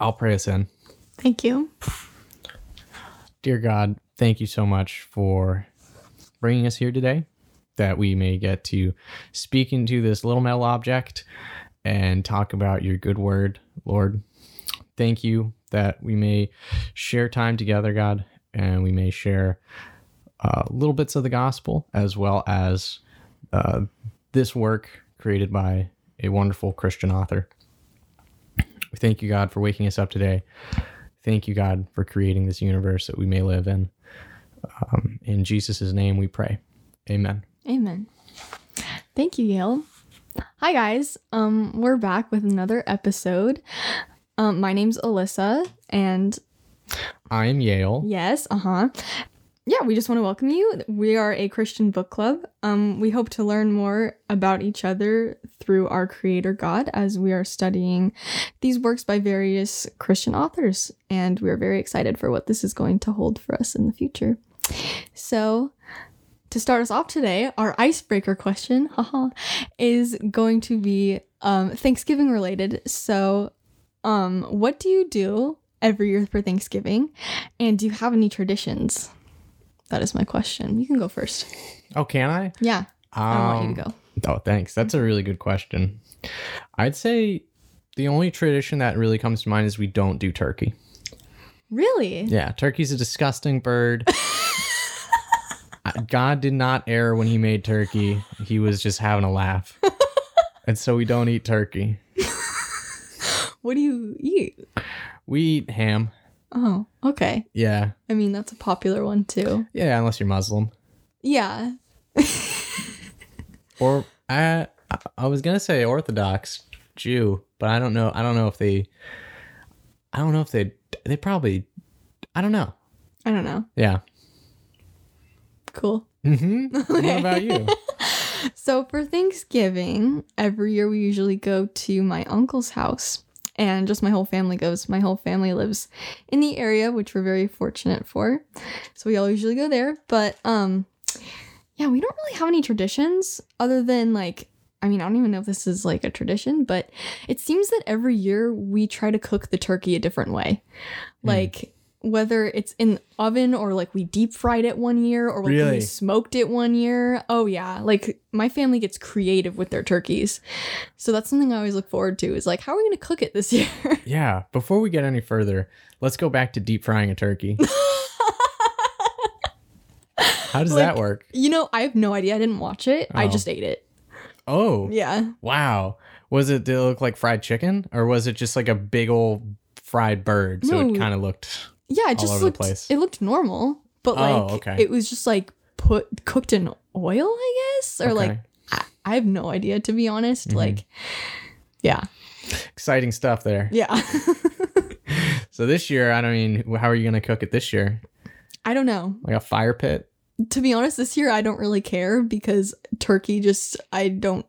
I'll pray us in. Thank you. Dear God, thank you so much for bringing us here today, that we may get to speak into this little metal object and talk about your good word, Lord. Thank you that we may share time together, God, and we may share uh, little bits of the gospel as well as uh, this work created by a wonderful Christian author. We thank you, God, for waking us up today. Thank you, God, for creating this universe that we may live in. Um, in Jesus' name we pray. Amen. Amen. Thank you, Yale. Hi guys. Um, we're back with another episode. Um, my name's Alyssa, and I am Yale. yes, uh huh. Yeah, we just want to welcome you. We are a Christian book club. Um, we hope to learn more about each other through our Creator God as we are studying these works by various Christian authors, and we are very excited for what this is going to hold for us in the future. So, to start us off today, our icebreaker question, haha, is going to be um, Thanksgiving related. So, um, what do you do every year for Thanksgiving, and do you have any traditions? That is my question. You can go first. Oh, can I? Yeah, I want you to Um, go. Oh, thanks. That's a really good question. I'd say the only tradition that really comes to mind is we don't do turkey. Really? Yeah, turkey's a disgusting bird. God did not err when he made turkey. He was just having a laugh. and so we don't eat turkey. What do you eat? We eat ham. Oh, okay. Yeah. I mean, that's a popular one too. Yeah, unless you're Muslim. Yeah. Or I I was going to say Orthodox Jew, but I don't know. I don't know if they I don't know if they they probably I don't know. I don't know. Yeah. Cool. Mhm. What about you? So for Thanksgiving, every year we usually go to my uncle's house. And just my whole family goes. My whole family lives in the area, which we're very fortunate for. So we all usually go there. But um yeah, we don't really have any traditions other than like I mean, I don't even know if this is like a tradition, but it seems that every year we try to cook the turkey a different way. Like whether it's in the oven or like we deep fried it one year or like we Really? smoked it one year. Oh yeah, like my family gets creative with their turkeys. So that's something I always look forward to is like how are we going to cook it this year? Yeah, before we get any further, let's go back to deep frying a turkey. How does that work? you know, I have no idea. I didn't watch it. I Oh. just ate it. Oh, Yeah. wow. Was it, did it look like fried chicken or was it just like a big old fried bird? So it kind of looked. Yeah, it just looked it looked normal, but Oh, like okay. it was just like put cooked in oil, I guess, or like I, I have no idea to be honest. Mhm. Like, yeah, Exciting stuff there. yeah. So this year, I don't mean, how are you to cook it this year? I don't know. Like a fire pit? To be honest, this year I don't really care because turkey just I don't.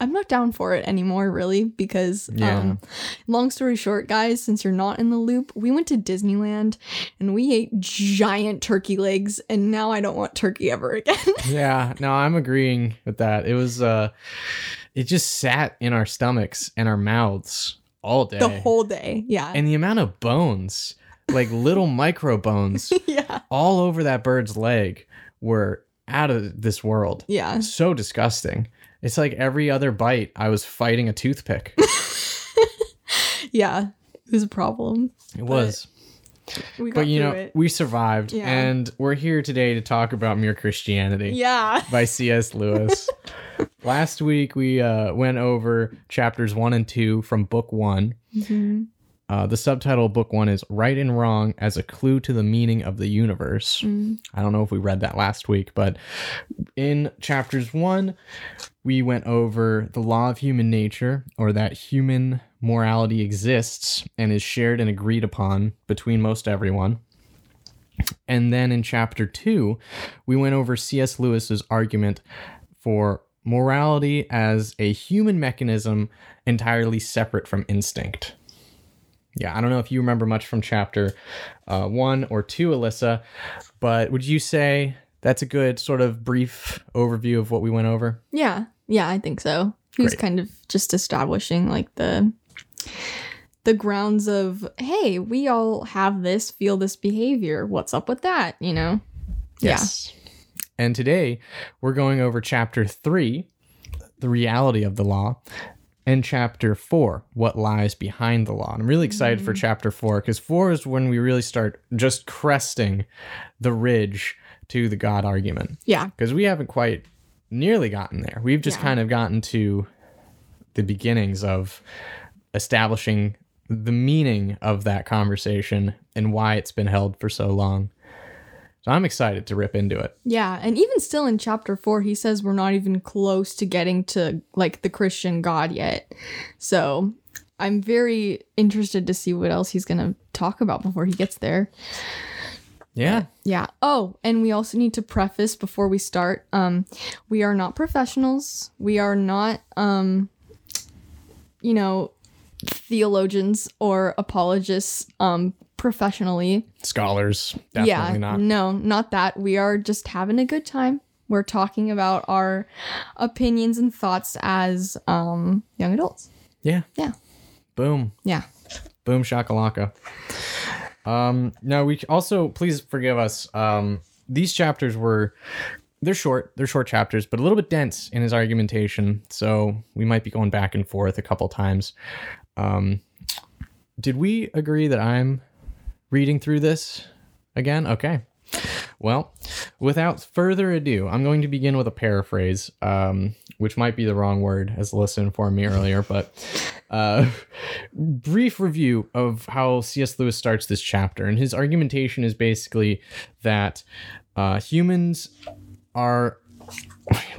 I'm not down for it anymore, really, because Yeah. um long story short, guys, since you're not in the loop, we went to Disneyland and we ate giant turkey legs and now I don't want turkey ever again. yeah, no, I'm agreeing with that. It was, uh, it just sat in our stomachs and our mouths all day. the whole day. Yeah. and the amount of bones, like little micro bones, yeah. all over that bird's leg were out of this world. Yeah. So disgusting. It's like every other bite, I was fighting a toothpick. Yeah. It was a problem. It was. We got But you know, it. we survived. Yeah. And we're here today to talk about Mere Christianity Yeah. by C.S. Lewis. Last week, we uh, went over chapters one and two from book one. Mhm. Uh, the subtitle of book one is Right and Wrong as a Clue to the Meaning of the Universe. Mm. I don't know if we read that last week, but in chapters one, we went over the law of human nature, or that human morality exists and is shared and agreed upon between most everyone. And then in chapter two, we went over C.S. Lewis's argument for morality as a human mechanism entirely separate from instinct. Yeah, I don't know if you remember much from chapter uh, one or two, Alyssa, but would you say that's a good sort of brief overview of what we went over? Yeah. Yeah, I think so. He was Great. kind of just establishing like the the grounds of, hey, we all have this, feel this behavior. What's up with that? You know? Yes. And today we're going over chapter three, the reality of the law, and chapter four, what lies behind the law. And I'm really excited for mm-hmm. chapter four because four is when we really start just cresting the ridge to the God argument. Yeah. Because we haven't quite nearly gotten there. We've just Yeah. kind of gotten to the beginnings of establishing the meaning of that conversation and why it's been held for so long. So I'm excited to rip into it. Yeah, and even still in chapter 4 he says we're not even close to getting to like the Christian God yet. So, I'm very interested to see what else he's going to talk about before he gets there. Yeah. Yeah. Oh, and we also need to preface before we start um we are not professionals. We are not um you know theologians or apologists um professionally. Scholars, definitely yeah. not. No, not that. We are just having a good time. We're talking about our opinions and thoughts as um young adults. Yeah. Yeah. Boom. Yeah. Boom shakalaka. Um, now we also please forgive us. Um, these chapters were they're short, they're short chapters, but a little bit dense in his argumentation. So we might be going back and forth a couple times. Um, did we agree that I'm reading through this again? Okay. Well, without further ado, I'm going to begin with a paraphrase, um, which might be the wrong word, as Alyssa informed me earlier, but uh, brief review of how C.S. Lewis starts this chapter. And his argumentation is basically that uh, humans are.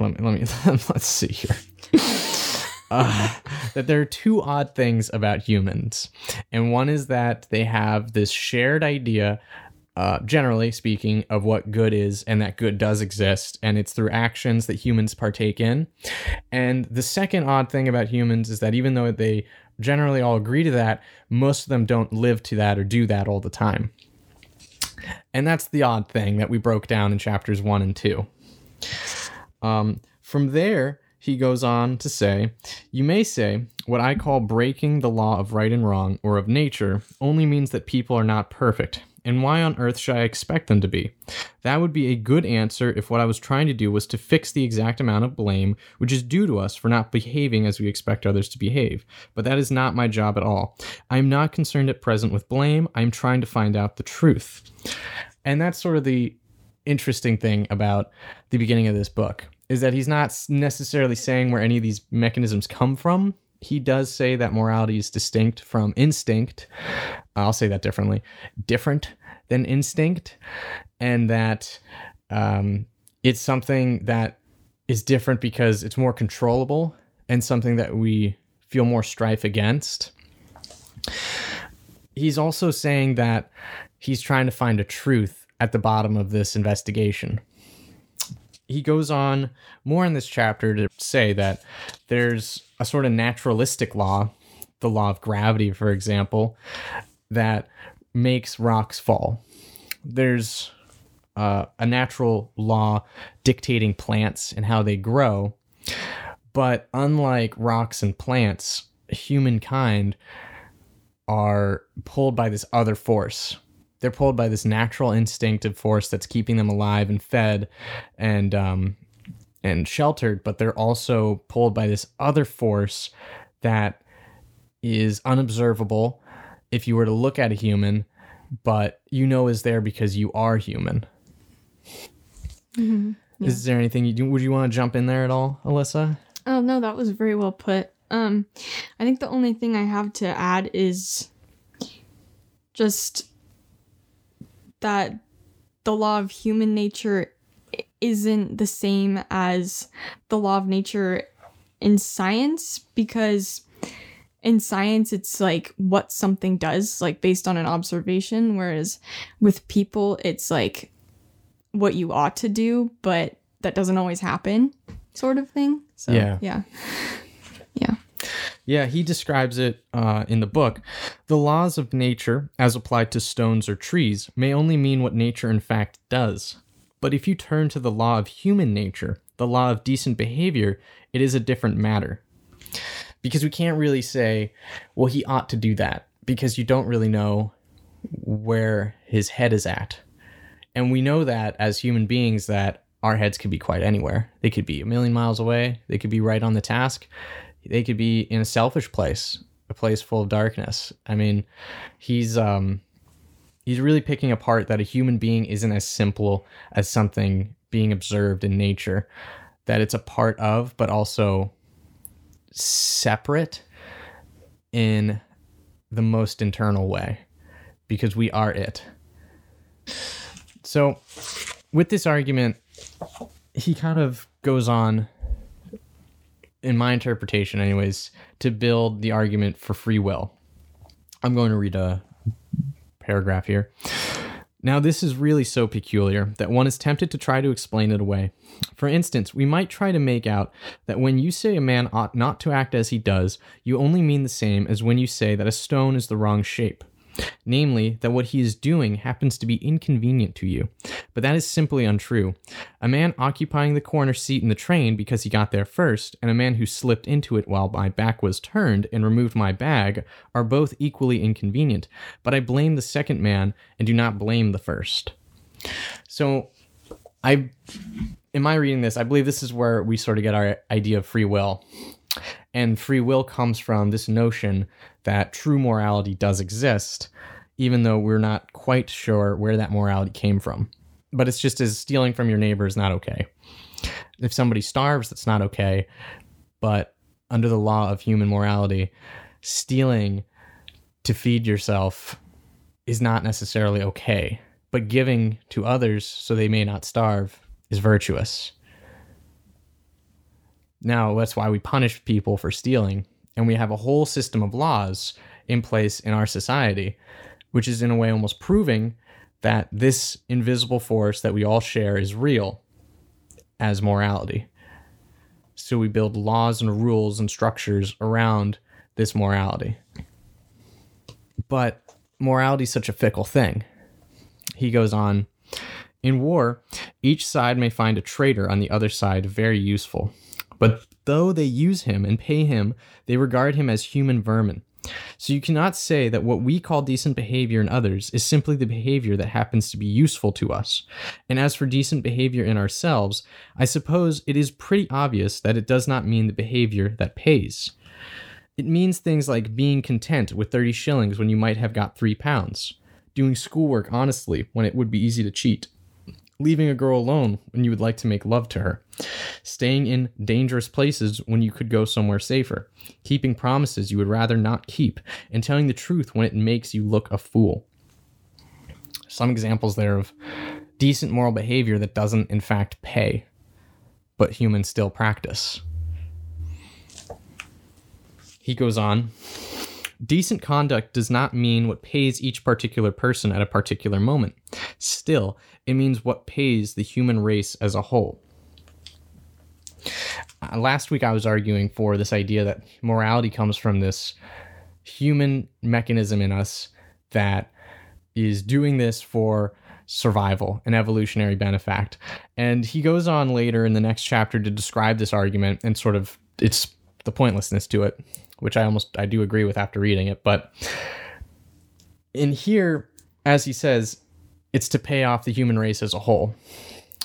Let me, let me let's see here. Uh, that there are two odd things about humans, and one is that they have this shared idea uh, generally speaking, of what good is and that good does exist, and it's through actions that humans partake in. And the second odd thing about humans is that even though they generally all agree to that, most of them don't live to that or do that all the time. And that's the odd thing that we broke down in chapters one and two. Um, from there, he goes on to say, You may say, what I call breaking the law of right and wrong or of nature only means that people are not perfect. And why on earth should I expect them to be? That would be a good answer if what I was trying to do was to fix the exact amount of blame which is due to us for not behaving as we expect others to behave. But that is not my job at all. I am not concerned at present with blame. I am trying to find out the truth. And that's sort of the interesting thing about the beginning of this book is that he's not necessarily saying where any of these mechanisms come from. He does say that morality is distinct from instinct. I'll say that differently. Different than instinct, and that um, it's something that is different because it's more controllable and something that we feel more strife against. He's also saying that he's trying to find a truth at the bottom of this investigation. He goes on more in this chapter to say that there's a sort of naturalistic law, the law of gravity, for example, that makes rocks fall. There's uh, a natural law dictating plants and how they grow. But unlike rocks and plants, humankind are pulled by this other force. They're pulled by this natural instinctive force that's keeping them alive and fed and um, and sheltered, but they're also pulled by this other force that is unobservable if you were to look at a human, but you know is there because you are human. Is there anything you do? Would you want to jump in there at all, Alyssa? Oh no, that was very well put. Um, I think the only thing I have to add is just that the law of human nature isn't the same as the law of nature in science because in science it's like what something does like based on an observation whereas with people it's like what you ought to do but that doesn't always happen sort of thing. So Yeah. yeah. Yeah Yeah, he describes it uh, in the book. The laws of nature, as applied to stones or trees, may only mean what nature in fact does. But if you turn to the law of human nature, the law of decent behavior, it is a different matter. Because we can't really say, well, he ought to do that. because you don't really know where his head is at. And we know that as human beings that our heads could be quite anywhere. They could be a million miles away, they could be right on the task, they could be in a selfish place, a place full of darkness. I mean, he's um he's really picking apart that a human being isn't as simple as something being observed in nature, that it's a part of, but also separate in the most internal way because we are it. So, with this argument, he kind of goes on, in my interpretation, anyways, to build the argument for free will. I'm going to read a paragraph here. Now, this is really so peculiar that one is tempted to try to explain it away. For instance, we might try to make out that when you say a man ought not to act as he does, you only mean the same as when you say that a stone is the wrong shape namely, that what he is doing happens to be inconvenient to you. But that is simply untrue. A man occupying the corner seat in the train because he got there first, and a man who slipped into it while my back was turned and removed my bag are both equally inconvenient, but I blame the second man and do not blame the first. So, I, in my reading this, I believe this is where we sort of get our idea of free will. And free will comes from this notion that true morality does exist, even though we're not quite sure where that morality came from. But it's just as stealing from your neighbor is not okay. If somebody starves, that's not okay. But under the law of human morality, stealing to feed yourself is not necessarily okay. But giving to others so they may not starve is virtuous. Now, that's why we punish people for stealing. And we have a whole system of laws in place in our society, which is in a way almost proving that this invisible force that we all share is real as morality. So we build laws and rules and structures around this morality. But morality is such a fickle thing. He goes on In war, each side may find a traitor on the other side very useful. But though they use him and pay him, they regard him as human vermin. So you cannot say that what we call decent behavior in others is simply the behavior that happens to be useful to us. And as for decent behavior in ourselves, I suppose it is pretty obvious that it does not mean the behavior that pays. It means things like being content with 30 shillings when you might have got 3 pounds, doing schoolwork honestly when it would be easy to cheat, leaving a girl alone when you would like to make love to her, staying in dangerous places when you could go somewhere safer, keeping promises you would rather not keep, and telling the truth when it makes you look a fool. Some examples there of decent moral behavior that doesn't, in fact, pay, but humans still practice. He goes on Decent conduct does not mean what pays each particular person at a particular moment. Still, it means what pays the human race as a whole. Uh, last week, I was arguing for this idea that morality comes from this human mechanism in us that is doing this for survival an evolutionary benefact. And he goes on later in the next chapter to describe this argument and sort of it's the pointlessness to it which I almost I do agree with after reading it. But in here, as he says, it's to pay off the human race as a whole.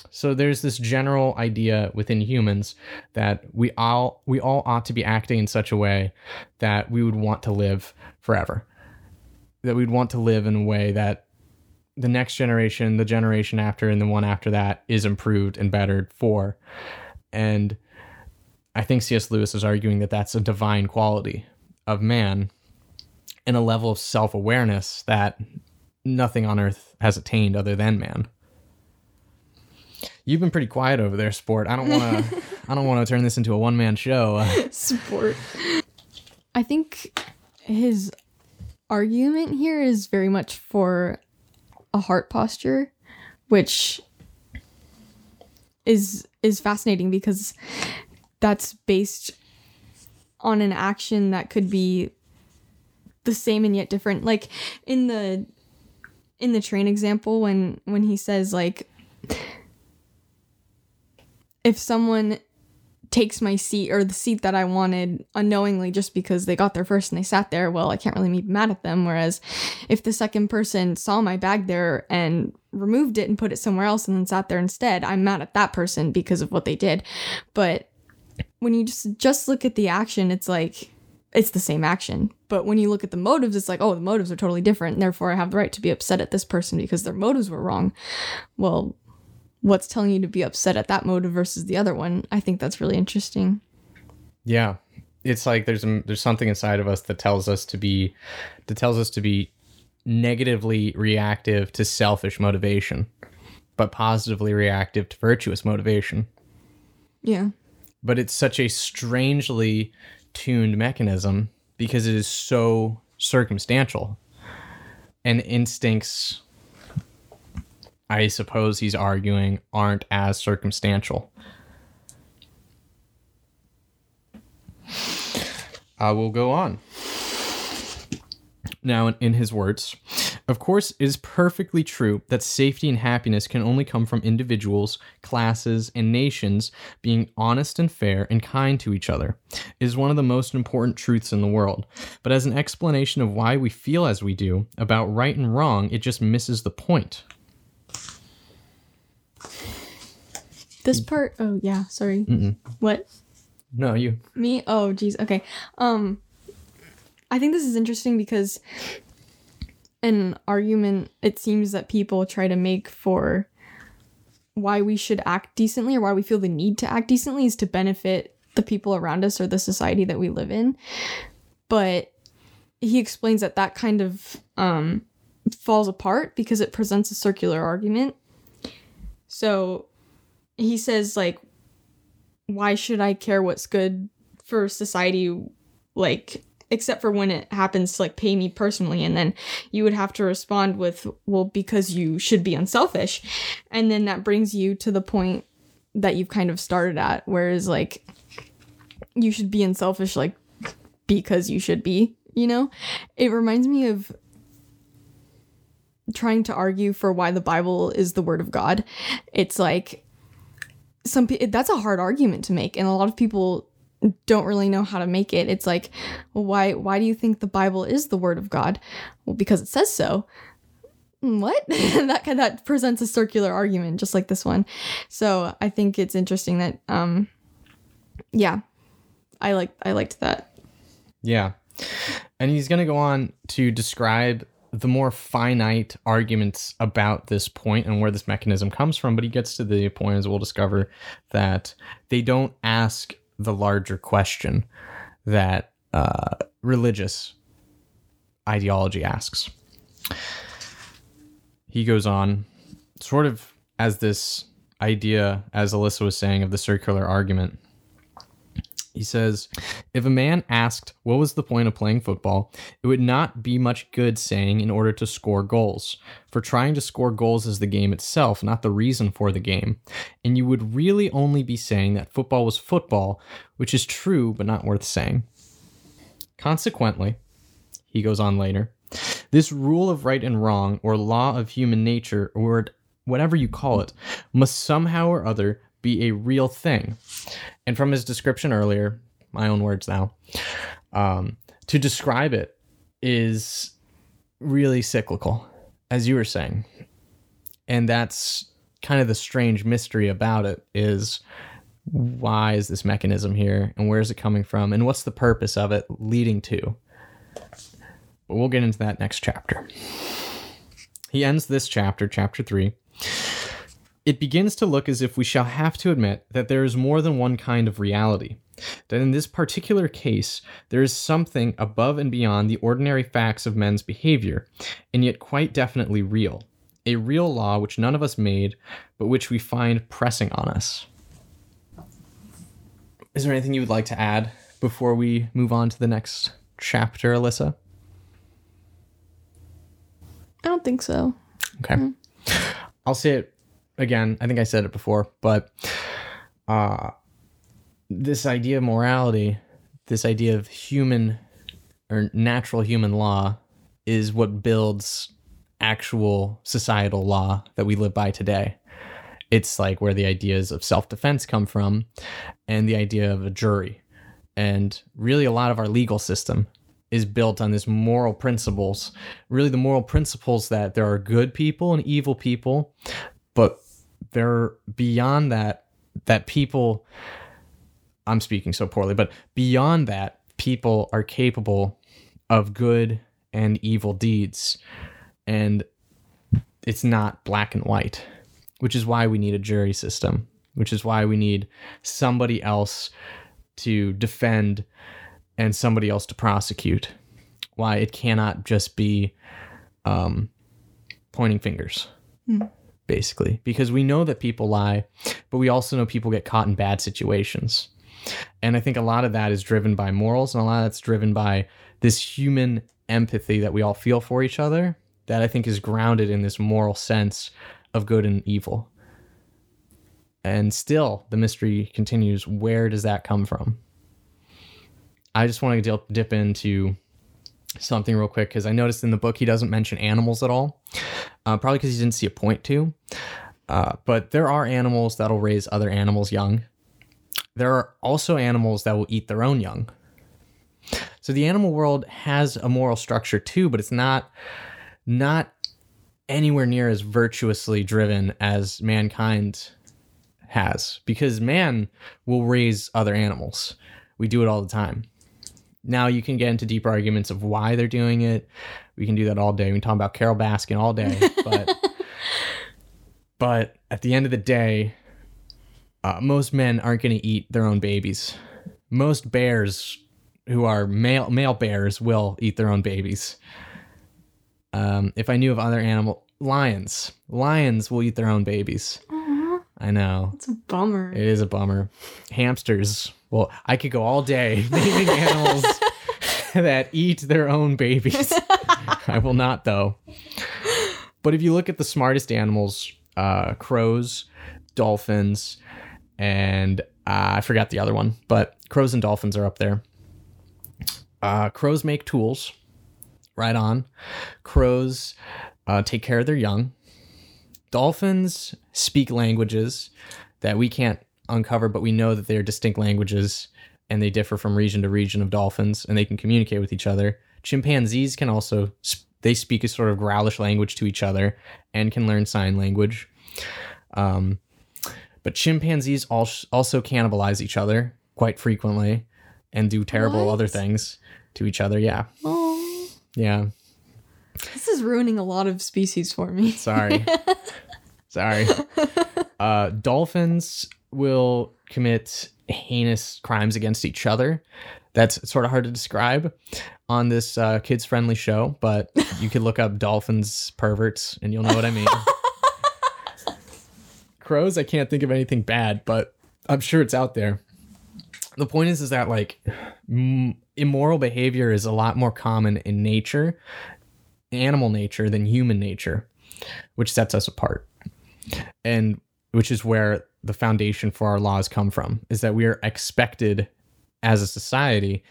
So there's this general idea within humans that we all we all ought to be acting in such a way that we would want to live forever. That we'd want to live in a way that the next generation, the generation after, and the one after that is improved and bettered for. And I think C.S. Lewis is arguing that that's a divine quality of man and a level of self awareness that nothing on earth has attained other than man. You've been pretty quiet over there, sport. I don't want to. I don't want to turn this into a one man show. sport. I think his argument here is very much for a heart posture, which is is fascinating because that's based on an action that could be the same and yet different like in the in the train example when when he says like if someone takes my seat or the seat that I wanted unknowingly just because they got there first and they sat there, well, I can't really be mad at them. Whereas if the second person saw my bag there and removed it and put it somewhere else and then sat there instead, I'm mad at that person because of what they did. But when you just just look at the action, it's like it's the same action. But when you look at the motives, it's like, oh, the motives are totally different. And therefore, I have the right to be upset at this person because their motives were wrong. Well, what's telling you to be upset at that motive versus the other one? I think that's really interesting. Yeah, it's like there's a, there's something inside of us that tells us to be that tells us to be negatively reactive to selfish motivation, but positively reactive to virtuous motivation. Yeah. But it's such a strangely tuned mechanism because it is so circumstantial. And instincts, I suppose he's arguing, aren't as circumstantial. I will go on. Now, in, in his words, of course, it is perfectly true that safety and happiness can only come from individuals, classes, and nations being honest and fair and kind to each other. It is one of the most important truths in the world. But as an explanation of why we feel as we do about right and wrong, it just misses the point. This part, oh yeah, sorry. What? No, you. Me? Oh, geez. Okay. Um, I think this is interesting because an argument it seems that people try to make for why we should act decently or why we feel the need to act decently is to benefit the people around us or the society that we live in. But he explains that that kind of um, falls apart because it presents a circular argument. So he says, like, why should I care what's good for society? Like, except for when it happens to like pay me personally and then you would have to respond with well because you should be unselfish. And then that brings you to the point that you've kind of started at whereas like you should be unselfish like because you should be you know? It reminds me of trying to argue for why the bible is the word of god. It's like some that's a hard argument to make and a lot of people don't really know how to make it. It's like, why why do you think the Bible is the word of God? Well, because it says so. "Mm, What? that that presents a circular argument just like this one. So, I think it's interesting that um yeah. I like I liked that. Yeah. And he's to go on to describe the more finite arguments about this point and where this mechanism comes from. But he gets to the point, as we'll discover, that they don't ask the larger question that uh, religious ideology asks. He goes on, sort of as this idea, as Alyssa was saying, of the circular argument. He says, if a man asked what was the point of playing football, it would not be much good saying in order to score goals. For trying to score goals is the game itself, not the reason for the game. And you would really only be saying that football was football, which is true but not worth saying. Consequently, he goes on later, this rule of right and wrong, or law of human nature, or whatever you call it, must somehow or other be a real thing. And from his description earlier, my own words now, um, to describe it is really cyclical, as you were saying. And that's kind of the strange mystery about it is why is this mechanism here and where is it coming from and what's the purpose of it leading to? But we'll get into that next chapter. He ends this chapter, chapter 3. It begins to look as if we shall have to admit that there is more than one kind of reality. That in this particular case, there is something above and beyond the ordinary facts of men's behavior, and yet quite definitely real. A real law which none of us made, but which we find pressing on us. Is there anything you would like to add before we move on to the next chapter, Alyssa? I don't think so. Okay. Mm. I'll say it again. I think I said it before, but uh this idea of morality, this idea of human or natural human law is what builds actual societal law that we live by today. it's like where the ideas of self-defense come from and the idea of a jury and really a lot of our legal system is built on this moral principles really the moral principles that there are good people and evil people but they're beyond that that people i'm speaking so poorly but beyond that people are capable of good and evil deeds. And it's not black and white which is why we need a jury system which is why we need somebody else to defend and somebody else to prosecute. Why it cannot just be um, pointing fingers basically. Because we know that people lie but we also know people get caught in bad situations. And i think a lot of that is driven by morals and a lot of that's driven by this human empathy that we all feel for each other that i think is grounded in this moral sense of good and evil. And still the mystery continues. Where does that come from? I just want to dip, into something real quick because I noticed in the book he doesn't mention animals at all. Uh, probably because he didn't see a point to. Uh, but there are animals that'll raise other animals young. There are also animals that will eat their own young. So the animal world has a moral structure too, but it's not not anywhere near as virtuously driven as mankind has because man will raise other animals. We do it all the time. Now you can get into deeper arguments of why they're doing it. We can do that all day. We can talk about Carole Baskin all day, but but at the end of the day, uh, most men aren't going to eat their own babies. Most bears who are male male bears will eat their own babies. Um, if I knew of other animal lions, lions will eat their own babies. I know It's a bummer. it is a bummer. Hamsters. Well, I could go all day naming animals that eat their own babies. I will not, though. But if you look at the smartest animals, uh, crows, dolphins, and uh, I forgot the other one, but crows and dolphins are up there. Uh, crows make tools. Right on. Crows uh, take care of their young. Dolphins speak languages that we can't uncover, but we know that they're distinct languages and they differ from region to region of dolphins and they can communicate with each other. Chimpanzees can also they speak a sort of growlish language to each other and can learn sign language. Um, but chimpanzees al- also cannibalize each other quite frequently and do terrible What? other things to each other. Yeah. Oh, Yeah. this is ruining a lot of species for me. Sorry. Sorry. Uh, dolphins will commit heinous crimes against each other. That's sort of hard to describe on this uh, kids friendly show, but you could look up dolphins perverts and you'll know what I mean. Crows, I can't think of anything bad, but I'm sure it's out there. The point is, is that like m- immoral behavior is a lot more common in nature, animal nature, than human nature, which sets us apart and which is where the foundation for our laws come from is that we are expected as a society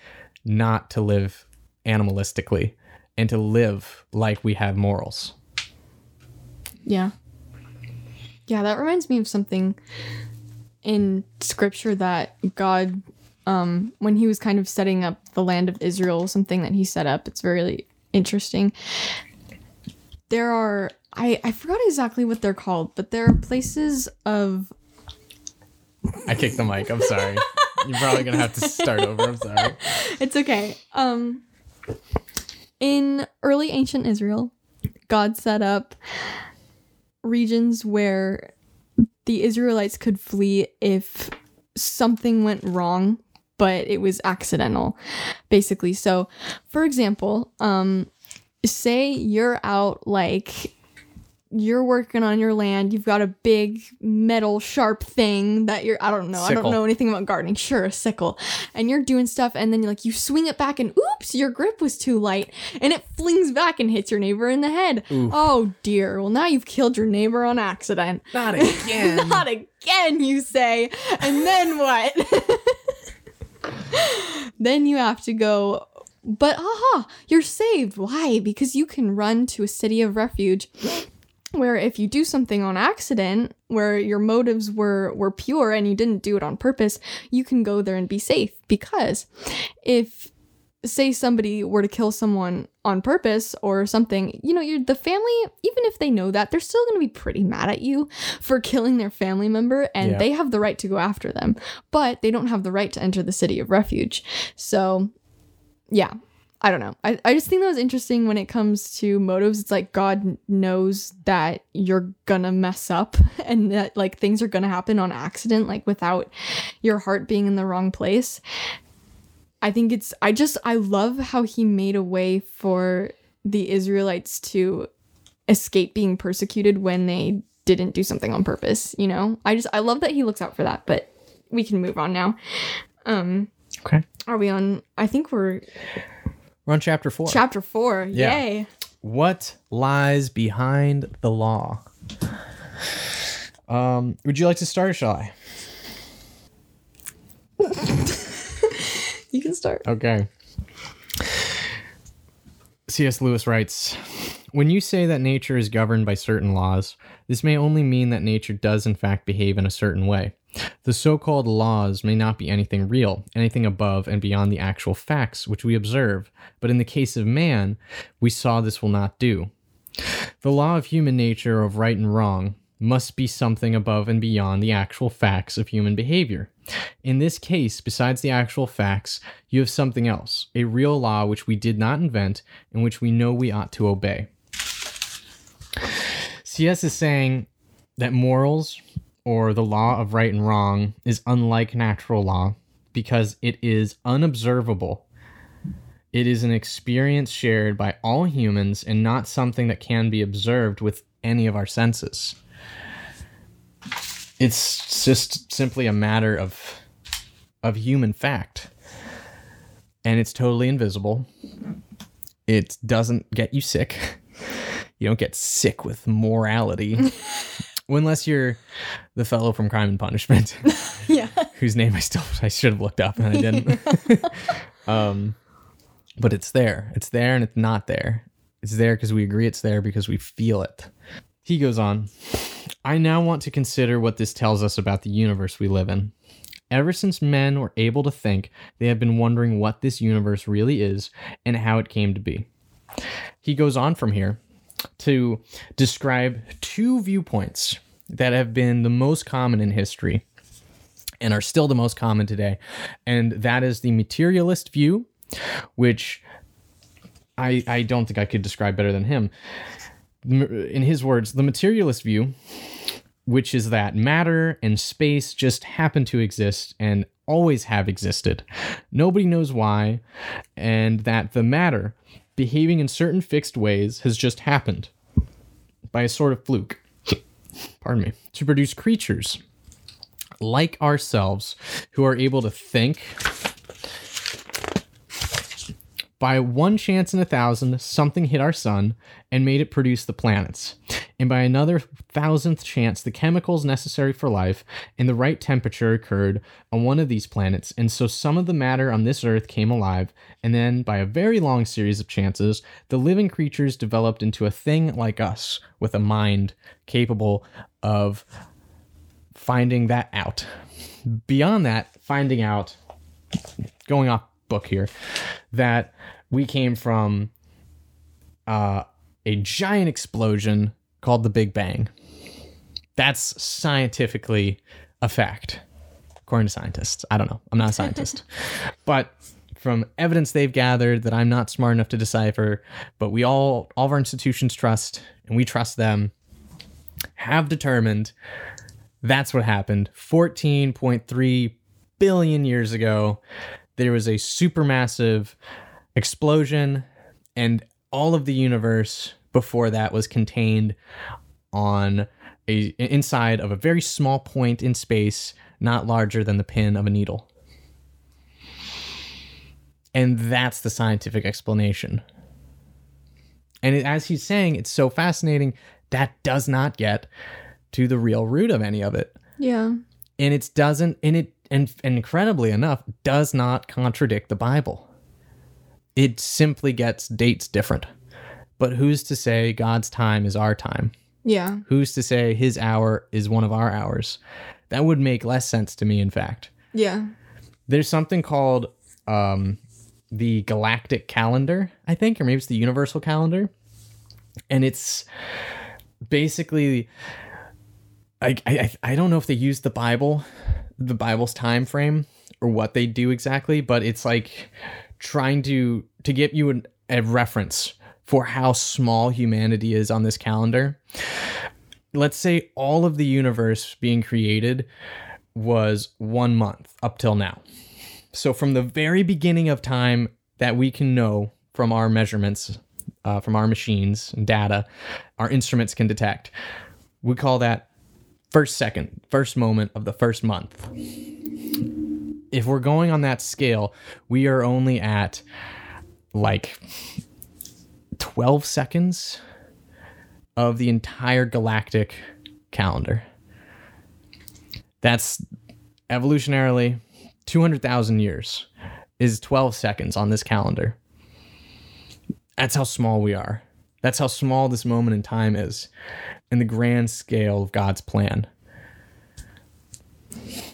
not to live animalistically and to live like we have morals Yeah. Yeah, that reminds me of something in scripture that God um when he was kind of setting up the land of Israel, something that he set up. It's very interesting. There are I I forgot exactly what they're called, but there are places of i kicked the mic i'm sorry you're probably gonna have to start over i'm sorry it's okay. Um in early ancient Israel, God set up regions where the Israelites could flee if something went wrong, but it was accidental, basically. So, for example, um say you're out like you're working on your land, you've got a big metal sharp thing that you're I don't know, I don't know anything about gardening. Sure, a sickle. And you're doing stuff and then you like you swing it back and oops, your grip was too light and it flings back and hits your neighbor in the head. Oof. Oh dear. Well, now you've killed your neighbor on accident. not again Not again, you say. And then what? then you have to go, but aha, you're saved. Why? Because you can run to a city of refuge where if you do something on accident where your motives were were pure and you didn't do it on purpose you can go there and be safe. Because if say somebody were to kill someone on purpose or something you know you're the family even if they know that they're still going to be pretty mad at you for killing their family member and Yeah. they have the right to go after them. But they don't have the right to enter the city of refuge. So yeah I don't know. I, I just think that was interesting when it comes to motives. It's like God knows that you're gonna mess up and that like things are gonna happen on accident, like without your heart being in the wrong place. I think it's, I just, I love how he made a way for the Israelites to escape being persecuted when they didn't do something on purpose, you know? I just, I love that he looks out for that, but we can move on now. Um, Okay. are we on, I think we're We're on chapter four. Chapter four. Yeah. Yay. what lies behind the law? Um, would you like to start or shall I? You can start. Okay. C.S. Lewis writes When you say that nature is governed by certain laws, this may only mean that nature does in fact behave in a certain way. The so called laws may not be anything real, anything above and beyond the actual facts which we observe, but in the case of man, we saw this will not do. The law of human nature of right and wrong must be something above and beyond the actual facts of human behavior. In this case, besides the actual facts, you have something else, a real law which we did not invent and which we know we ought to obey. CS is saying that morals or the law of right and wrong is unlike natural law because it is unobservable. It is an experience shared by all humans and not something that can be observed with any of our senses. It's just simply a matter of of human fact. And it's totally invisible. It doesn't get you sick. You don't get sick with morality. Unless you're the fellow from Crime and Punishment, Yeah. whose name I still I should have looked up and I didn't. um, but it's there. It's there and it's not there. It's there because we agree it's there because we feel it. He goes on. I now want to consider what this tells us about the universe we live in. Ever since men were able to think, they have been wondering what this universe really is and how it came to be. He goes on from here to describe two viewpoints that have been the most common in history and are still the most common today. And that is the materialist view, which I, I don't think I could describe better than him. In his words, the materialist view, which is that matter and space just happen to exist and always have existed. Nobody knows why, and that the matter, behaving in certain fixed ways, has just happened by a sort of fluke. Pardon me. To produce creatures like ourselves who are able to think. By one chance in a thousand, something hit our sun and made it produce the planets. And by another thousandth chance, the chemicals necessary for life and the right temperature occurred on one of these planets. And so some of the matter on this earth came alive. And then, by a very long series of chances, the living creatures developed into a thing like us with a mind capable of finding that out. Beyond that, finding out, going off book here, that we came from uh, a giant explosion called the Big Bang. That's scientifically a fact, according to scientists. I don't know. I'm not a scientist. but from evidence they've gathered that I'm not smart enough to decipher, but we all, all of our institutions trust, and we trust them, have determined that's what happened 14.3 billion years ago. There was a supermassive explosion, and all of the universe before that was contained on a inside of a very small point in space, not larger than the pin of a needle. And that's the scientific explanation. And as he's saying, it's so fascinating that does not get to the real root of any of it Yeah. and it doesn't and it and, and incredibly enough does not contradict the bible it simply gets dates different but who's to say god's time is our time Yeah. Who's to say his hour is one of our hours? That would make less sense to me, in fact. Yeah. There's something called um, the galactic calendar, I think, or maybe it's the universal calendar. And it's basically I, I I don't know if they use the Bible, the Bible's time frame, or what they do exactly, but it's like trying to to get you an, a reference for how small humanity is on this calendar. Let's say all of the universe being created was one month up till now. So from the very beginning of time that we can know from our measurements, uh, from our machines and data, our instruments can detect, we call that first second, first moment of the first month. If we're going on that scale, we are only at like 12 seconds of the entire galactic calendar. That's evolutionarily 200,000 years is 12 seconds on this calendar. That's how small we are. That's how small this moment in time is in the grand scale of God's plan.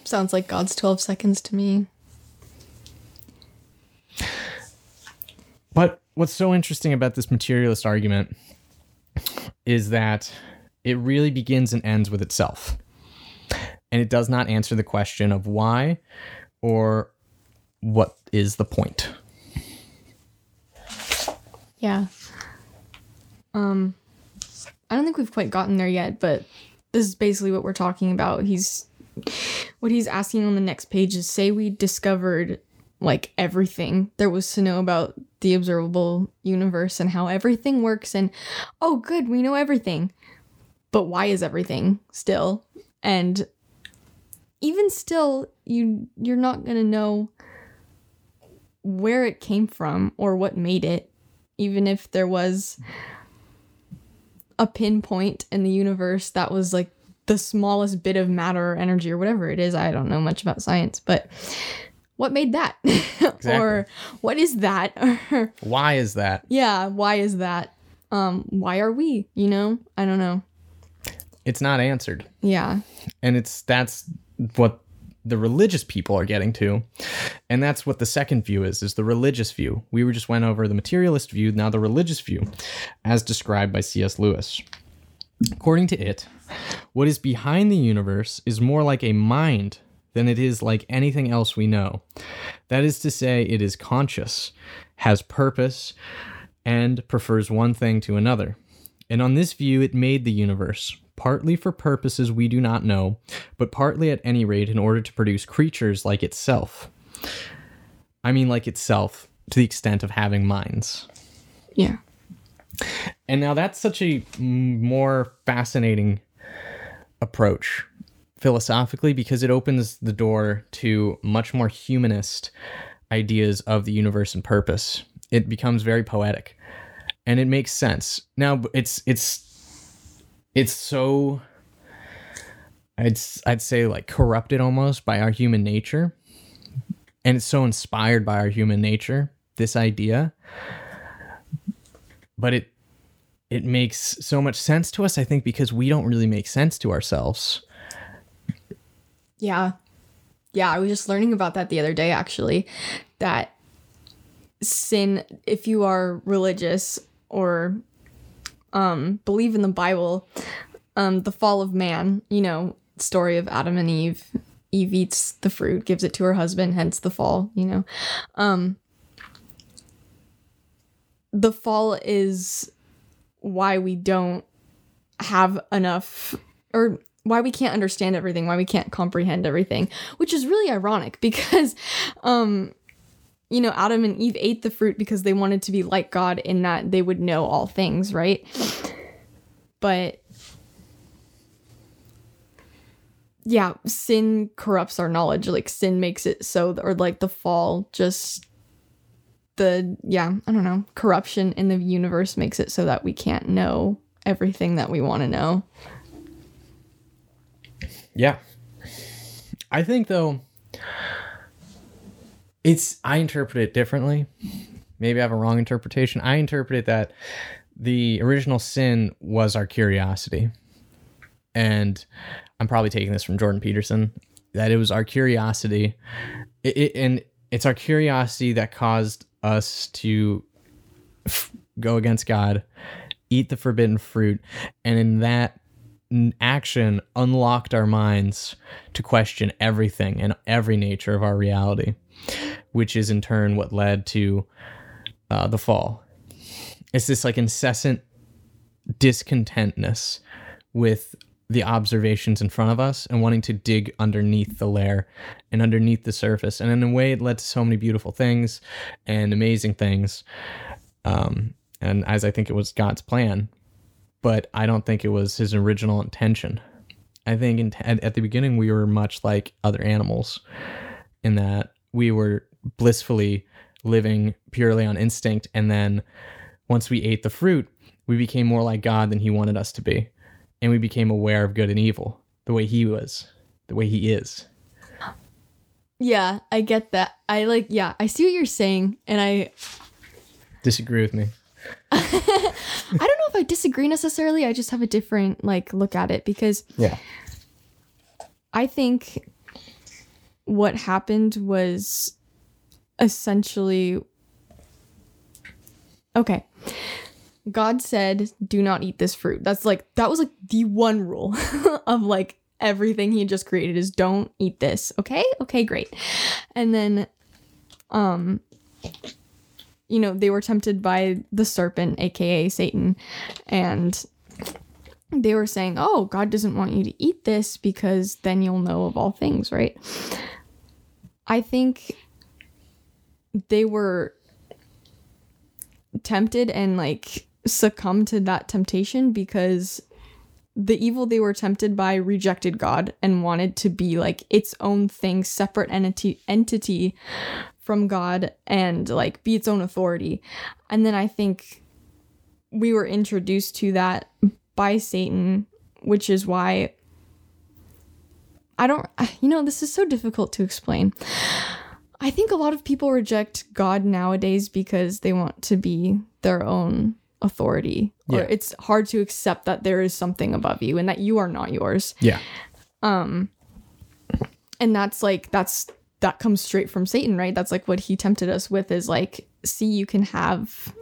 Sounds like God's 12 seconds to me. But what's so interesting about this materialist argument is that it really begins and ends with itself. And it does not answer the question of why or what is the point. Yeah. Um I don't think we've quite gotten there yet, but this is basically what we're talking about. He's what he's asking on the next page is say we discovered like everything there was to know about the observable universe and how everything works and oh good, we know everything. But why is everything still? And even still you you're not going to know where it came from or what made it even if there was a pinpoint in the universe that was like the smallest bit of matter or energy or whatever it is. I don't know much about science, but what made that? or what is that? Or why is that? Yeah, why is that? Um, why are we? You know? I don't know. It's not answered. Yeah. And it's that's what the religious people are getting to. And that's what the second view is, is the religious view. We were just went over the materialist view, now the religious view, as described by C.S. Lewis. According to it, what is behind the universe is more like a mind than it is like anything else we know. That is to say, it is conscious, has purpose, and prefers one thing to another. And on this view, it made the universe, partly for purposes we do not know, but partly at any rate in order to produce creatures like itself. I mean, like itself, to the extent of having minds. Yeah. And now that's such a more fascinating approach philosophically because it opens the door to much more humanist ideas of the universe and purpose. It becomes very poetic and it makes sense. Now it's it's it's so I'd I'd say like corrupted almost by our human nature. And it's so inspired by our human nature, this idea. But it it makes so much sense to us, I think, because we don't really make sense to ourselves. Yeah. Yeah, I was just learning about that the other day actually. That sin, if you are religious or um, believe in the Bible, um, the fall of man, you know, story of Adam and Eve. Eve eats the fruit, gives it to her husband, hence the fall, you know. Um, the fall is why we don't have enough or why we can't understand everything, why we can't comprehend everything, which is really ironic because um you know, Adam and Eve ate the fruit because they wanted to be like God in that they would know all things, right? But yeah, sin corrupts our knowledge. Like sin makes it so, or like the fall, just the, yeah, I don't know, corruption in the universe makes it so that we can't know everything that we want to know. Yeah. I think, though, it's I interpret it differently. Maybe I have a wrong interpretation. I interpret it that the original sin was our curiosity. and I'm probably taking this from Jordan Peterson, that it was our curiosity, it, it, and it's our curiosity that caused us to f- go against God, eat the forbidden fruit, and in that action unlocked our minds to question everything and every nature of our reality, which is in turn what led to uh, the fall. It's this like incessant discontentness with the observations in front of us and wanting to dig underneath the layer and underneath the surface. And in a way, it led to so many beautiful things and amazing things. Um, and as I think it was God's plan, but I don't think it was his original intention. I think in, at, at the beginning, we were much like other animals in that we were blissfully living purely on instinct. And then once we ate the fruit, we became more like God than he wanted us to be and we became aware of good and evil the way he was, the way he is. Yeah, I get that. I like, yeah, I see what you're saying, and I disagree with me. I don't know if I disagree necessarily. I just have a different like look at it because yeah, I think what happened was essentially okay. God said, do not eat this fruit. That's like, that was like the one rule of like everything he just created is don't eat this. Okay. Okay, great. And then, um, you know, they were tempted by the serpent, aka Satan, and they were saying, oh, God doesn't want you to eat this because then you'll know of all things, right? I think they were tempted and like succumbed to that temptation because the evil they were tempted by rejected God and wanted to be like its own thing, separate entity entity from God and like be its own authority. And then I think we were introduced to that by Satan, which is why I don't you know, this is so difficult to explain. I think a lot of people reject God nowadays because they want to be their own authority or Yeah. it's hard to accept that there is something above you and that you are not yours yeah, Um, and that's like that's that comes straight from satan right? That's like what he tempted us with is like see you can have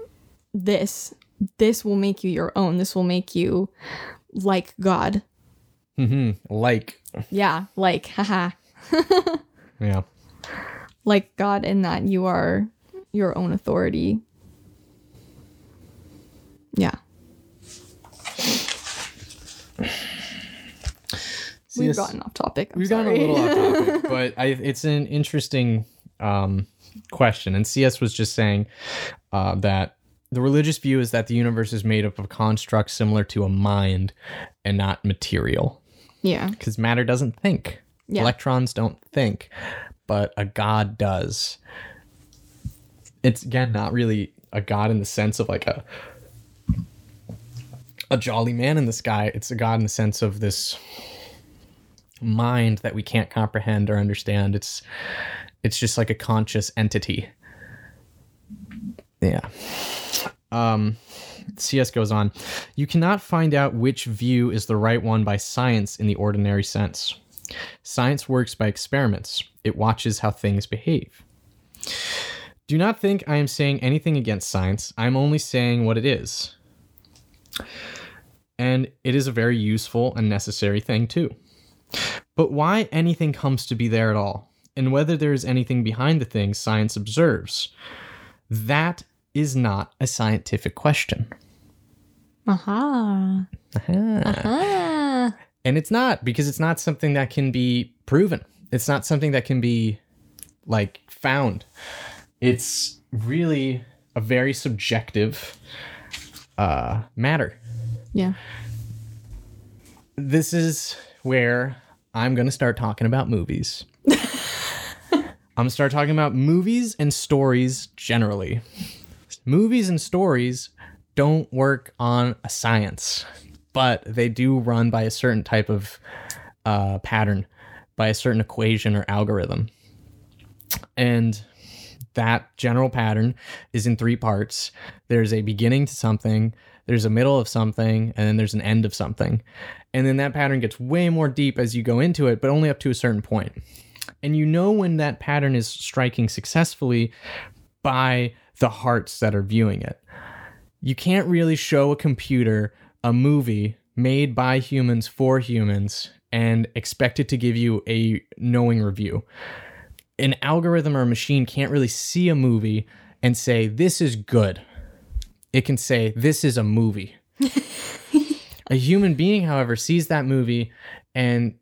this. This will make you your own. This will make you like god. Mm-hmm. like. Yeah like haha. Yeah, like god in that you are your own authority. Yeah we've this- gotten off topic I'm We've sorry. gotten a little off topic, but I, it's an interesting um, question. And CS was just saying uh, that the religious view is that the universe is made up of constructs similar to a mind and not material, yeah because matter doesn't think. Yeah. Electrons don't think, but a god does. It's again not really a god in the sense of like a a jolly man in the sky. It's a god in the sense of this mind that we can't comprehend or understand. It's it's just like a conscious entity. Yeah. Um CS goes on. You cannot find out which view is the right one by science in the ordinary sense. Science works by experiments. It watches how things behave. Do not think I am saying anything against science. I'm only saying what it is. And it is a very useful and necessary thing too. But why anything comes to be there at all, and whether there is anything behind the things science observes, that is not a scientific question. aha ah And it's not because it's not something that can be proven. It's not something that can be like found. It's really a very subjective uh, matter. yeah This is where I'm going to start talking about movies. I'm going to start talking about movies and stories generally. Movies and stories don't work on a science, but they do run by a certain type of uh, pattern, by a certain equation or algorithm. And that general pattern is in three parts there's a beginning to something, there's a middle of something, and then there's an end of something. And then that pattern gets way more deep as you go into it, but only up to a certain point. And you know when that pattern is striking successfully by the hearts that are viewing it. You can't really show a computer a movie made by humans for humans and expect it to give you a knowing review. An algorithm or a machine can't really see a movie and say, This is good. It can say, This is a movie. a human being, however, sees that movie and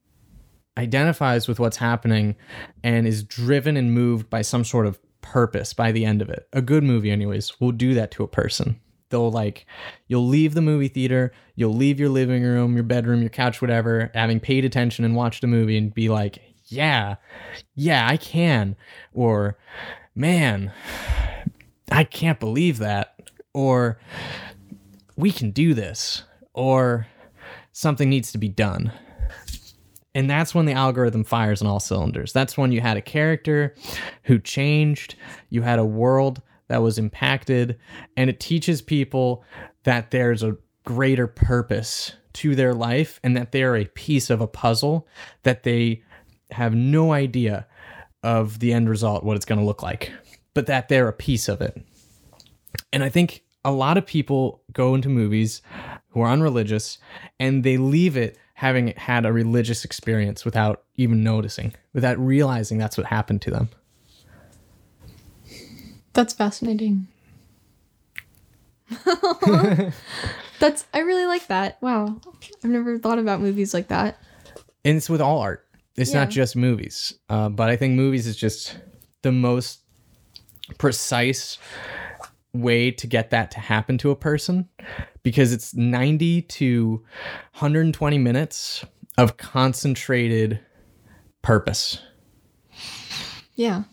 identifies with what's happening and is driven and moved by some sort of purpose by the end of it. A good movie, anyways, will do that to a person. They'll like, you'll leave the movie theater, you'll leave your living room, your bedroom, your couch, whatever, having paid attention and watched a movie and be like, yeah, yeah, I can. Or, man, I can't believe that. Or, we can do this. Or, something needs to be done. And that's when the algorithm fires on all cylinders. That's when you had a character who changed, you had a world that was impacted, and it teaches people that there's a greater purpose to their life and that they're a piece of a puzzle that they have no idea of the end result, what it's going to look like, but that they're a piece of it. And I think a lot of people go into movies who are unreligious and they leave it having had a religious experience without even noticing, without realizing that's what happened to them. That's fascinating. That's I really like that. Wow. I've never thought about movies like that. And it's with all art. It's Yeah. not just movies. Uh, but I think movies is just the most precise way to get that to happen to a person because it's 90 to 120 minutes of concentrated purpose. Yeah.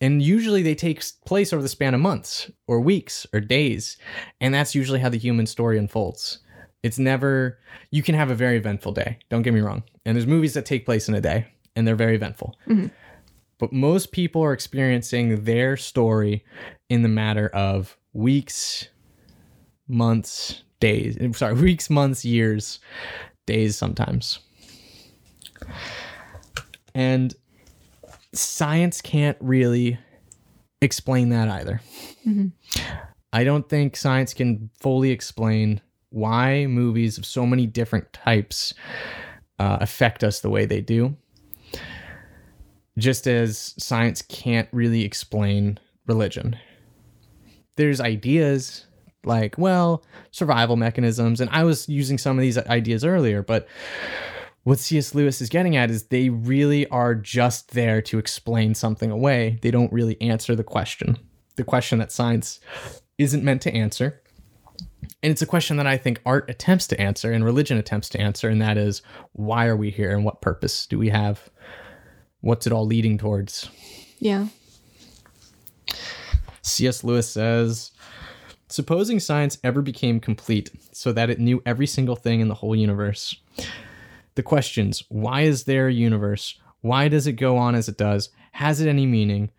And usually they take place over the span of months or weeks or days. And that's usually how the human story unfolds. It's never, you can have a very eventful day. Don't get me wrong. And there's movies that take place in a day and they're very eventful. Mm-hmm. But most people are experiencing their story in the matter of weeks, months, days. eh, Sorry, weeks, months, years, days sometimes. And science can't really explain that either. I don't think science can fully explain why movies of so many different types uh, affect us the way they do. Just as science can't really explain religion. There's ideas like, well, survival mechanisms, and I was using some of these ideas earlier, but what C.S. Lewis is getting at is they really are just there to explain something away. They don't really answer the question, the question that science isn't meant to answer. And it's a question that I think art attempts to answer and religion attempts to answer, and that is why are we here and what purpose do we have? What's it all leading towards? Yeah. C.S. Lewis says, Supposing science ever became complete so that it knew every single thing in the whole universe, the questions why is there a universe? Why does it go on as it does? Has it any meaning?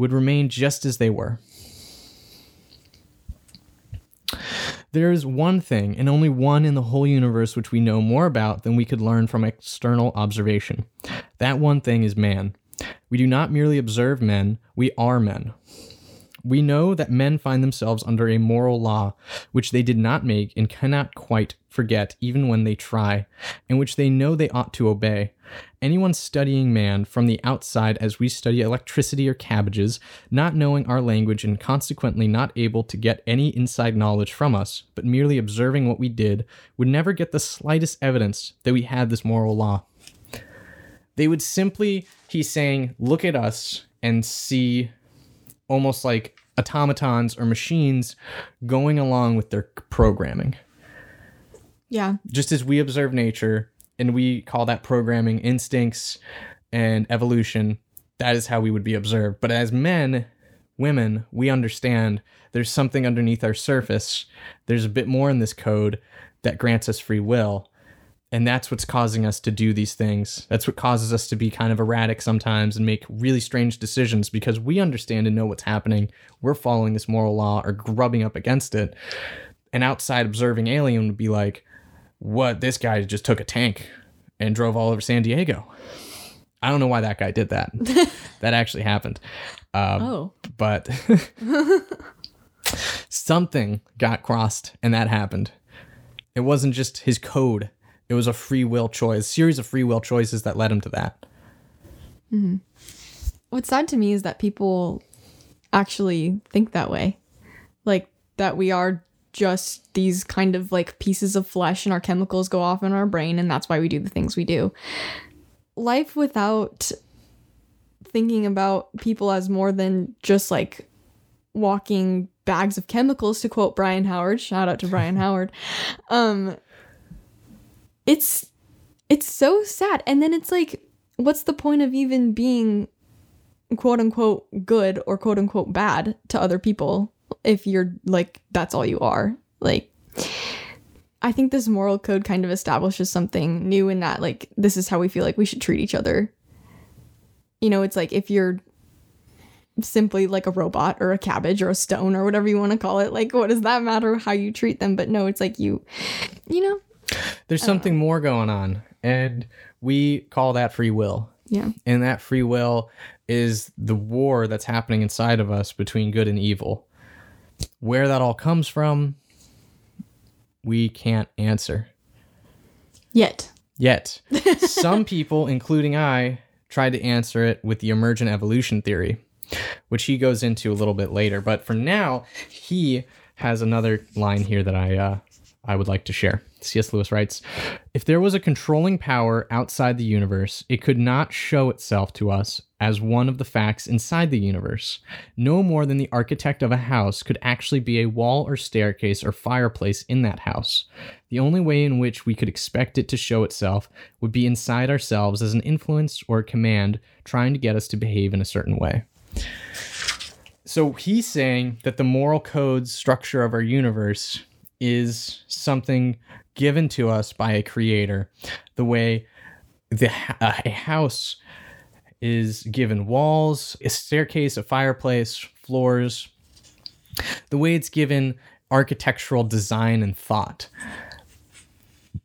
would remain just as they were. There is one thing, and only one in the whole universe, which we know more about than we could learn from external observation. That one thing is man. We do not merely observe men, we are men. We know that men find themselves under a moral law, which they did not make and cannot quite forget even when they try, and which they know they ought to obey. Anyone studying man from the outside as we study electricity or cabbages, not knowing our language and consequently not able to get any inside knowledge from us, but merely observing what we did, would never get the slightest evidence that we had this moral law. They would simply, he's saying, look at us and see almost like automatons or machines going along with their programming. Yeah. Just as we observe nature and we call that programming instincts and evolution, that is how we would be observed. But as men, women, we understand there's something underneath our surface. There's a bit more in this code that grants us free will. And that's what's causing us to do these things. That's what causes us to be kind of erratic sometimes and make really strange decisions because we understand and know what's happening. We're following this moral law or grubbing up against it. an outside observing alien would be like, "What? This guy just took a tank and drove all over San Diego." I don't know why that guy did that. that actually happened. Um, Oh. but something got crossed and that happened. It wasn't just his code. It was a free will choice, series of free will choices that led him to that. What's sad to me is that people actually think that way. Like that we are just these kind of like pieces of flesh and our chemicals go off in our brain and that's why we do the things we do. Life without thinking about people as more than just like walking bags of chemicals to quote Brian Howard, shout out to Brian Howard. Um it's it's so sad. And then it's like what's the point of even being quote unquote good or quote unquote bad to other people if you're like that's all you are? Like i think this moral code kind of establishes something new in that like this is how we feel like we should treat each other. You know it's like if you're simply like a robot or a cabbage or a stone or whatever you want to call it like what does that matter how you treat them? But no it's like you you know There's something more going on, and we call that free will. yeah And that free will is the war that's happening inside of us between good and evil. Where that all comes from, we can't answer. yet Yet, some people, including I, tried to answer it with the emergent evolution theory, which he goes into a little bit later. But for now, he has another line here that I uh, I would like to share. C.S. Lewis writes If there was a controlling power outside the universe, it could not show itself to us as one of the facts inside the universe. No more than the architect of a house could actually be a wall or staircase or fireplace in that house. The only way in which we could expect it to show itself would be inside ourselves as an influence or a command trying to get us to behave in a certain way. So he's saying that the moral codes structure of our universe is something given to us by a creator, the way the a house is given walls, a staircase, a fireplace, floors, the way it's given architectural design and thought.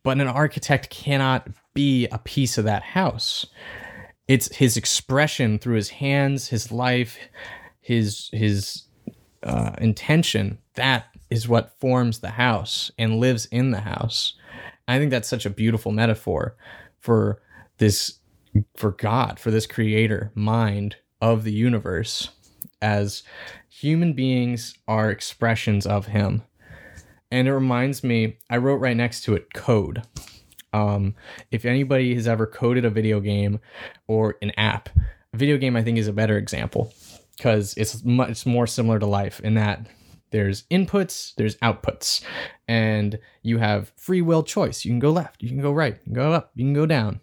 But an architect cannot be a piece of that house. It's his expression through his hands, his life, his his uh, intention. That is what forms the house and lives in the house. I think that's such a beautiful metaphor for this for God, for this creator mind of the universe as human beings are expressions of him. And it reminds me, I wrote right next to it code. Um, if anybody has ever coded a video game or an app, video game I think is a better example because it's much more similar to life in that there's inputs, there's outputs, and you have free will choice. You can go left, you can go right, you can go up, you can go down.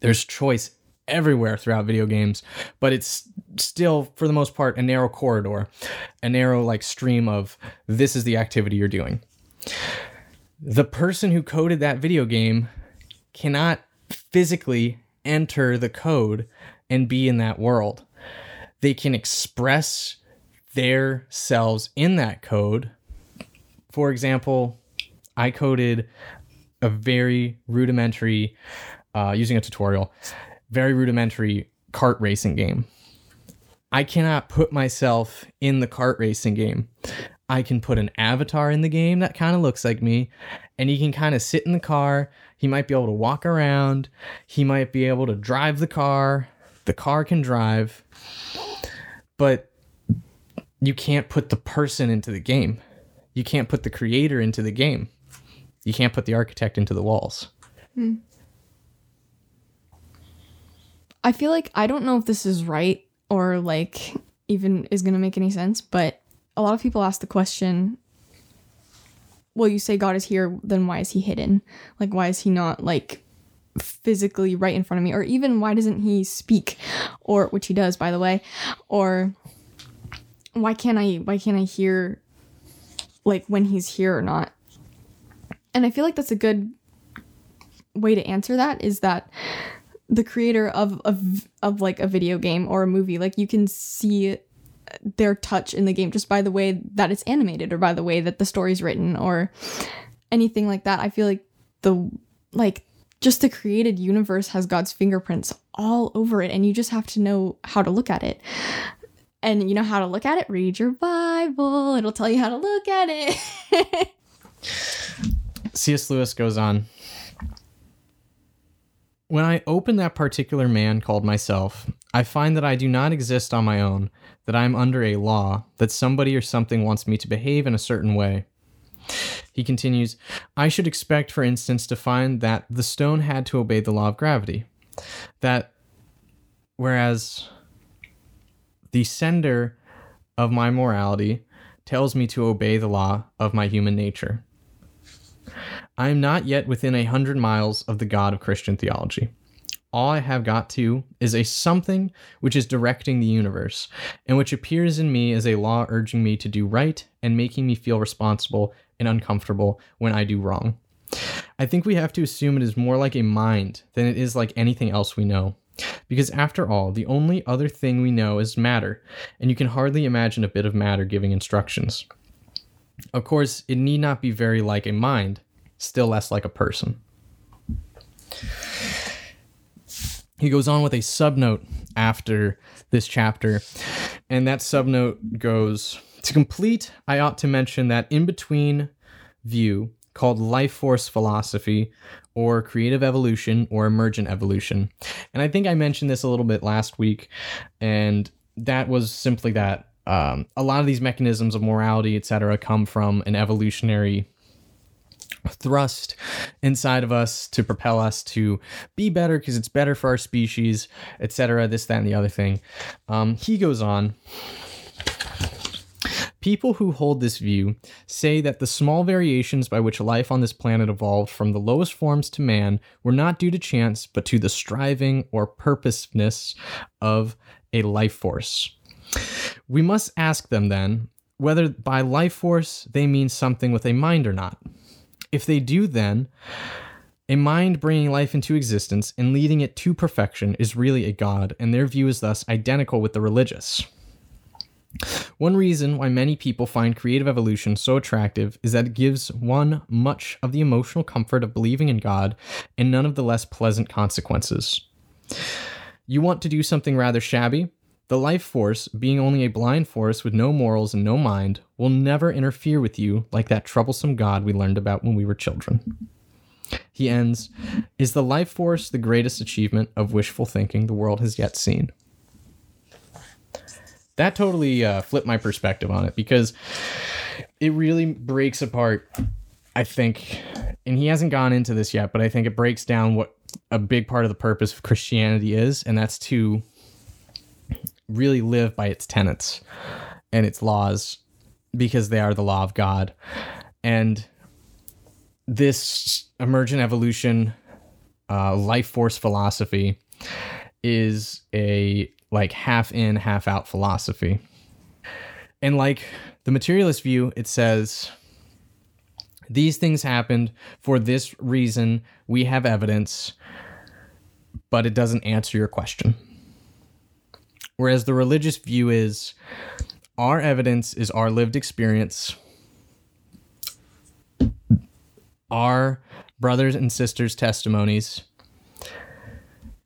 There's choice everywhere throughout video games, but it's still, for the most part, a narrow corridor, a narrow like stream of this is the activity you're doing. The person who coded that video game cannot physically enter the code and be in that world. They can express their selves in that code. For example, I coded a very rudimentary, uh, using a tutorial, very rudimentary kart racing game. I cannot put myself in the kart racing game. I can put an avatar in the game that kind of looks like me, and he can kind of sit in the car. He might be able to walk around. He might be able to drive the car. The car can drive. But you can't put the person into the game. You can't put the creator into the game. You can't put the architect into the walls. Hmm. I feel like I don't know if this is right or like even is going to make any sense, but a lot of people ask the question well, you say God is here, then why is he hidden? Like, why is he not like physically right in front of me? Or even why doesn't he speak? Or, which he does, by the way. Or why can't I, why can't I hear like when he's here or not? And I feel like that's a good way to answer that is that the creator of of of like a video game or a movie like you can see their touch in the game just by the way that it's animated or by the way that the story's written or anything like that. I feel like the like just the created universe has God's fingerprints all over it and you just have to know how to look at it. And you know how to look at it? Read your Bible. It'll tell you how to look at it. C.S. Lewis goes on. When I open that particular man called myself, I find that I do not exist on my own, that I am under a law, that somebody or something wants me to behave in a certain way. He continues, I should expect, for instance, to find that the stone had to obey the law of gravity. That whereas the sender of my morality tells me to obey the law of my human nature. I am not yet within a hundred miles of the God of Christian theology. All I have got to is a something which is directing the universe, and which appears in me as a law urging me to do right and making me feel responsible and uncomfortable when I do wrong. I think we have to assume it is more like a mind than it is like anything else we know. Because after all, the only other thing we know is matter, and you can hardly imagine a bit of matter giving instructions. Of course, it need not be very like a mind, still less like a person. He goes on with a subnote after this chapter, and that subnote goes To complete, I ought to mention that in between view called life force philosophy or creative evolution or emergent evolution. And I think I mentioned this a little bit last week, and that was simply that um, a lot of these mechanisms of morality, etc., come from an evolutionary thrust inside of us to propel us to be better because it's better for our species, etc., this, that, and the other thing. Um, he goes on. People who hold this view say that the small variations by which life on this planet evolved from the lowest forms to man were not due to chance, but to the striving or purposiveness of a life force. We must ask them then whether by life force they mean something with a mind or not. If they do, then a mind bringing life into existence and leading it to perfection is really a god, and their view is thus identical with the religious. One reason why many people find creative evolution so attractive is that it gives one much of the emotional comfort of believing in God and none of the less pleasant consequences. You want to do something rather shabby? The life force, being only a blind force with no morals and no mind, will never interfere with you like that troublesome God we learned about when we were children. He ends Is the life force the greatest achievement of wishful thinking the world has yet seen? That totally uh, flipped my perspective on it because it really breaks apart. I think, and he hasn't gone into this yet, but I think it breaks down what a big part of the purpose of Christianity is, and that's to really live by its tenets and its laws because they are the law of God. And this emergent evolution, uh, life force philosophy is a like half in, half out philosophy. And like the materialist view, it says these things happened for this reason. We have evidence, but it doesn't answer your question. Whereas the religious view is our evidence is our lived experience. Our brothers and sisters' testimonies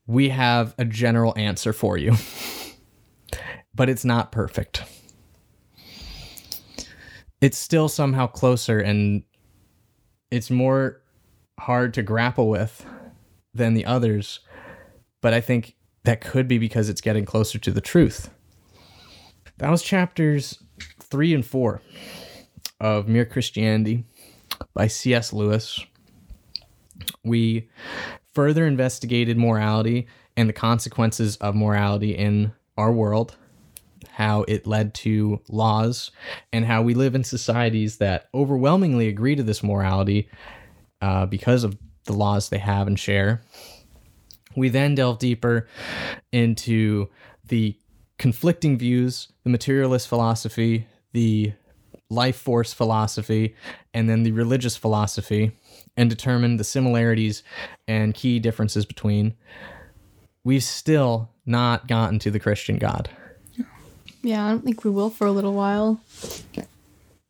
we have a general answer for you, but it's not perfect. It's still somehow closer and it's more hard to grapple with than the others, but I think that could be because it's getting closer to the truth. That was chapters three and four of Mere Christianity by C.S. Lewis. We further investigated morality and the consequences of morality in our world, how it led to laws, and how we live in societies that overwhelmingly agree to this morality uh, because of the laws they have and share. We then delve deeper into the conflicting views, the materialist philosophy, the life force philosophy, and then the religious philosophy and determine the similarities and key differences between, we've still not gotten to the Christian God. Yeah, I don't think we will for a little while.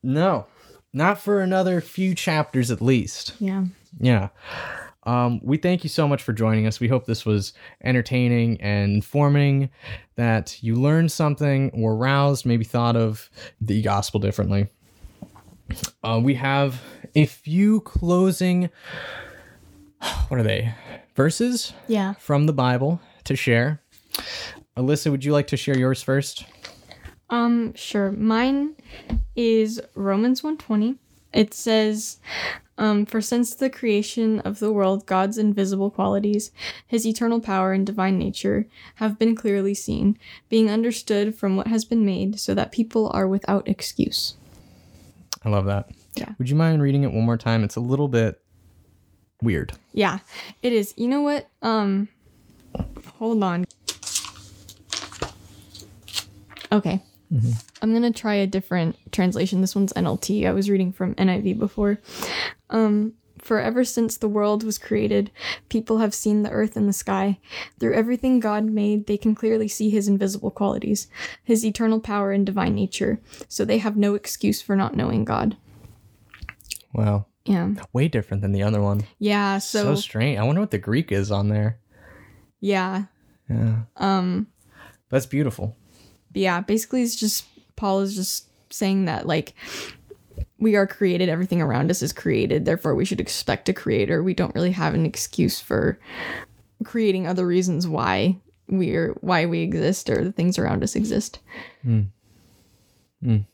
No, not for another few chapters at least. Yeah. Yeah. Um, we thank you so much for joining us. We hope this was entertaining and informing, that you learned something, were roused, maybe thought of the gospel differently. Uh, we have a few closing, what are they? Verses Yeah. from the Bible to share. Alyssa, would you like to share yours first? Um, sure. Mine is Romans 120. It says, um, for since the creation of the world, God's invisible qualities, his eternal power and divine nature, have been clearly seen, being understood from what has been made, so that people are without excuse. I love that. Yeah. Would you mind reading it one more time? It's a little bit weird. Yeah, it is. You know what? Um, hold on. Okay. I'm gonna try a different translation. This one's NLT. I was reading from NIV before. Um, for ever since the world was created, people have seen the earth and the sky. Through everything God made, they can clearly see his invisible qualities, his eternal power and divine nature, so they have no excuse for not knowing God. Wow. Yeah. Way different than the other one. Yeah, So, so, strange. I wonder what the Greek is on there. yeah. Yeah. Um That's beautiful. Yeah, basically it's just Paul is just saying that like we are created, everything around us is created, therefore we should expect a creator. We don't really have an excuse for creating other reasons why we're why we exist or the things around us exist.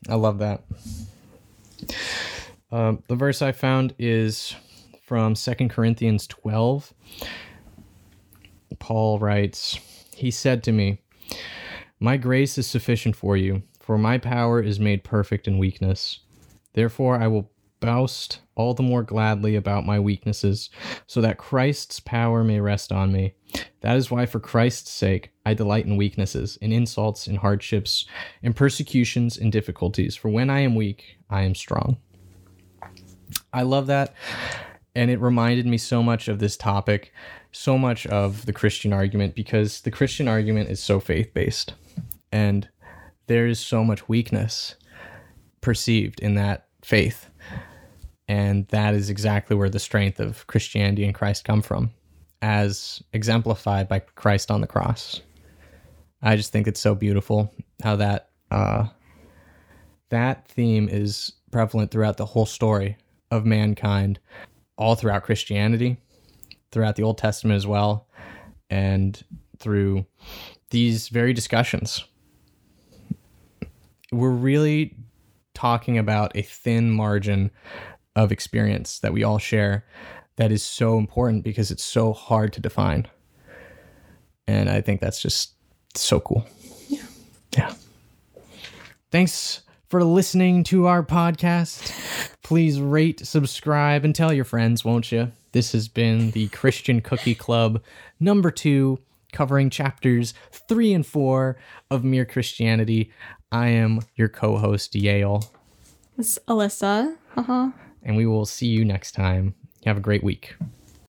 I love that. Um, the verse I found is from Second Corinthians 12. Paul writes, He said to me, My grace is sufficient for you, for my power is made perfect in weakness. Therefore, I will boast all the more gladly about my weaknesses, so that Christ's power may rest on me. That is why, for Christ's sake, I delight in weaknesses, in insults, in hardships, in persecutions, in difficulties. For when I am weak, I am strong. I love that. And it reminded me so much of this topic, so much of the Christian argument, because the Christian argument is so faith based. And there is so much weakness perceived in that faith. And that is exactly where the strength of Christianity and Christ come from, as exemplified by Christ on the cross. I just think it's so beautiful how that uh, that theme is prevalent throughout the whole story of mankind, all throughout Christianity, throughout the Old Testament as well, and through these very discussions. We're really talking about a thin margin of experience that we all share that is so important because it's so hard to define. And I think that's just so cool. Yeah. Yeah. Thanks for listening to our podcast. Please rate, subscribe, and tell your friends, won't you? This has been the Christian Cookie Club number two, covering chapters three and four of Mere Christianity. I am your co host, Yale, It's Alyssa. Uh-huh. and we will see you next time. Have a great week.